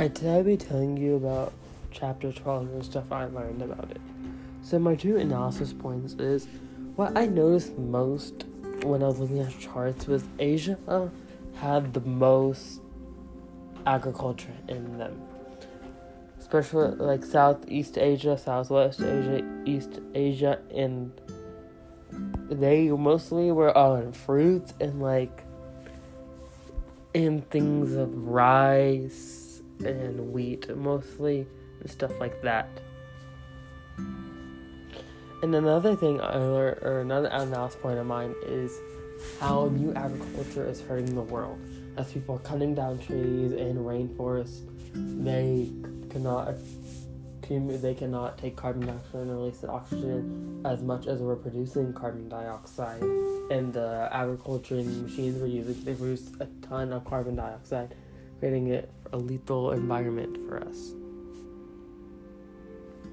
Hi, today I'll be telling you about chapter 12 and stuff I learned about it. So, my two analysis points is what I noticed most when I was looking at charts was Asia had the most agriculture in them. Especially like Southeast Asia, Southwest Asia, East Asia, and they mostly were on fruits and like in things of rice and wheat mostly and stuff like that. And another thing learned, or another analysis point of mine is how new agriculture is hurting the world. As people are cutting down trees in rainforests, they cannot they cannot take carbon dioxide and release the oxygen as much as we're producing carbon dioxide. And the agriculture and machines we're using, they produce a ton of carbon dioxide, creating it a lethal environment for us.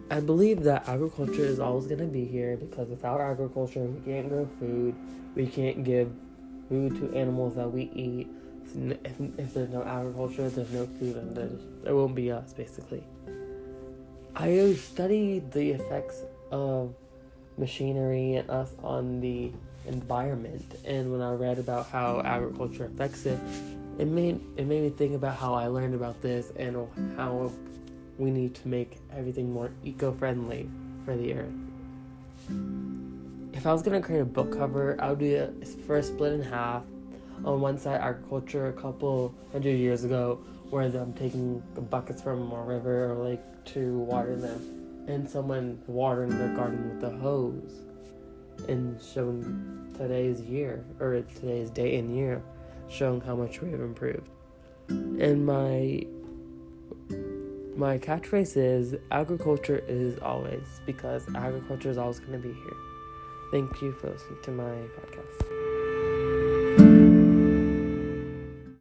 I believe that agriculture is always going to be here because without agriculture, we can't grow food, we can't give food to animals that we eat. If, if there's no agriculture, there's no food, and there won't be us, basically. I studied the effects of machinery and us on the environment, and when I read about how agriculture affects it, it made it made me think about how I learned about this and how we need to make everything more eco-friendly for the earth. If I was gonna create a book cover, I would do it first split in half. On one side, agriculture a couple hundred years ago, where I'm taking buckets from a river or lake to water them, and someone watering their garden with a hose, and showing today's year or today's day and year, showing how much we have improved. And my my catchphrase is agriculture is always because agriculture is always going to be here. Thank you for listening to my podcast.